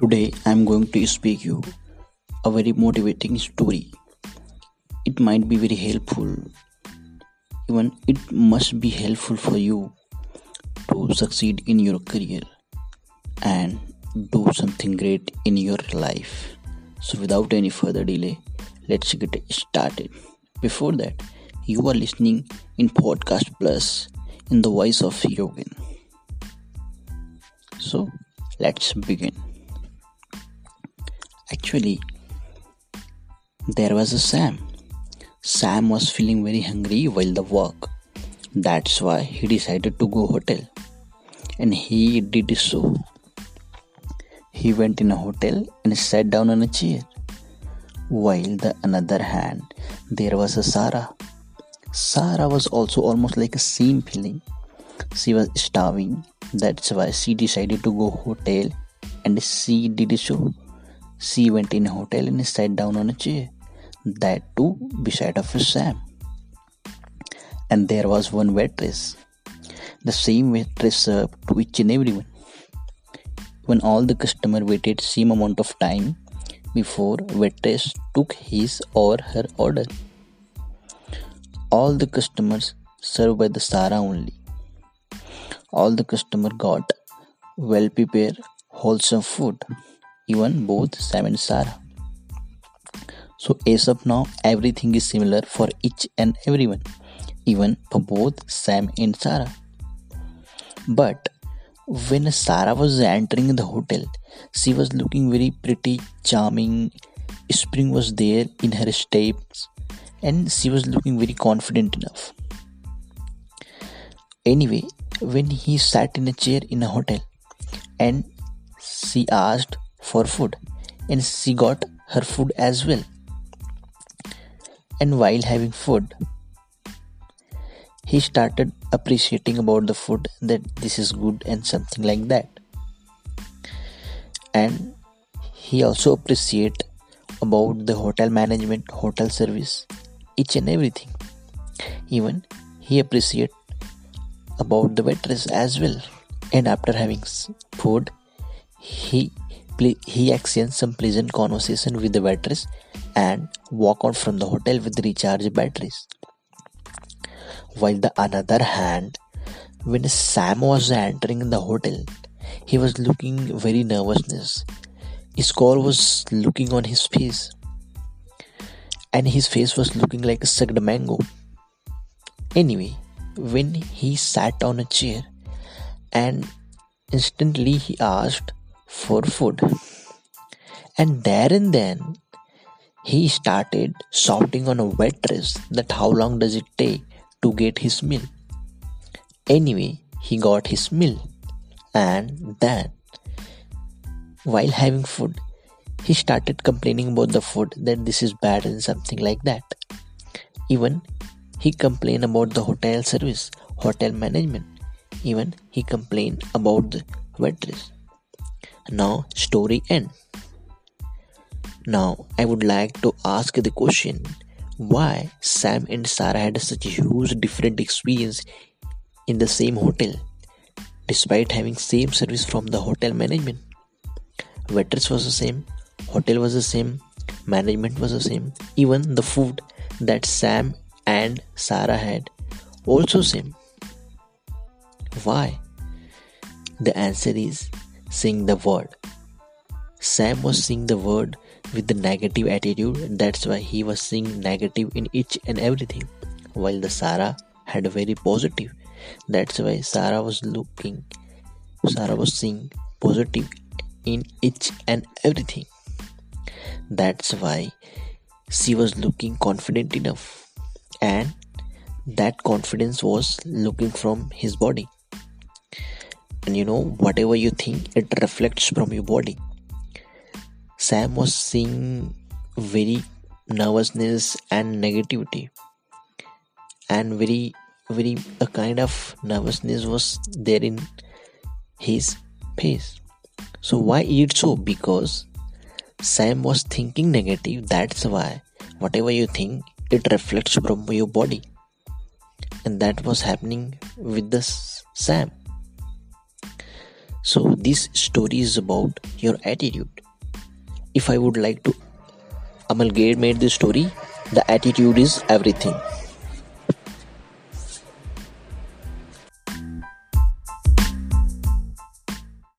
Today I am going to speak you a very motivating story. It might be very helpful. Even it must be helpful for you to succeed in your career and do something great in your life. So without any further delay, let's get started. Before that, you are listening in Podcast Plus in the voice of Yogin. So let's begin. Actually, there was a Sam. Sam was feeling very hungry while the work. That's why he decided to go hotel. And he did so. He went in a hotel and sat down on a chair. While the another hand, there was a Sarah. Sarah was also almost like a same feeling. She was starving. That's why she decided to go hotel and she did so. She went in a hotel and sat down on a chair, that too beside of Sam. And there was one waitress. The same waitress served to each and everyone. When all the customer waited same amount of time before waitress took his or her order. All the customers served by the Sarah only. All the customer got well prepared wholesome food even both Sam and Sarah. So as of now, everything is similar for each and everyone, even for both Sam and Sarah. But when Sarah was entering the hotel, she was looking very pretty, charming. Spring was there in her steps, and she was looking very confident enough. Anyway, when he sat in a chair in a hotel and she asked for food and she got her food as well. And while having food, he started appreciating about the food that this is good and something like that. And he also appreciate about the hotel management, hotel service, each and everything. Even he appreciate about the waitress as well. And after having food, he he exchanged some pleasant conversation with the waitress and walked out from the hotel with recharged batteries. While the another hand, when Sam was entering the hotel, he was looking very nervousness. His core was looking on his face, and his face was looking like a sucked mango. Anyway, when he sat on a chair, and instantly he asked, for food. And there and then he started shouting on a waitress that how long does it take to get his meal. Anyway, he got his meal and then while having food he started complaining about the food that this is bad and something like that. Even he complained about the hotel service, hotel management. Even he complained about the waitress. Now, story end. Now, I would like to ask the question why Sam and Sarah had such huge different experience in the same hotel despite having same service from the hotel management. Waitress was the same, hotel was the same, management was the same, even the food that Sam and Sarah had also same. Why? The answer is saying the word. Sam was seeing the word with the negative attitude, that's why he was seeing negative in each and everything, while the Sarah had a very positive. That's why Sarah was looking, Sarah was seeing positive in each and everything. That's why she was looking confident enough, and that confidence was looking from his body and you know whatever you think it reflects from your body. Sam was seeing very nervousness and negativity. And very very a kind of nervousness was there in his face. So why it so? Because sam was thinking negative that's why whatever you think it reflects from your body. And that was happening with the sam So this story is about your attitude. If I would like to amalgamate this story, the attitude is everything.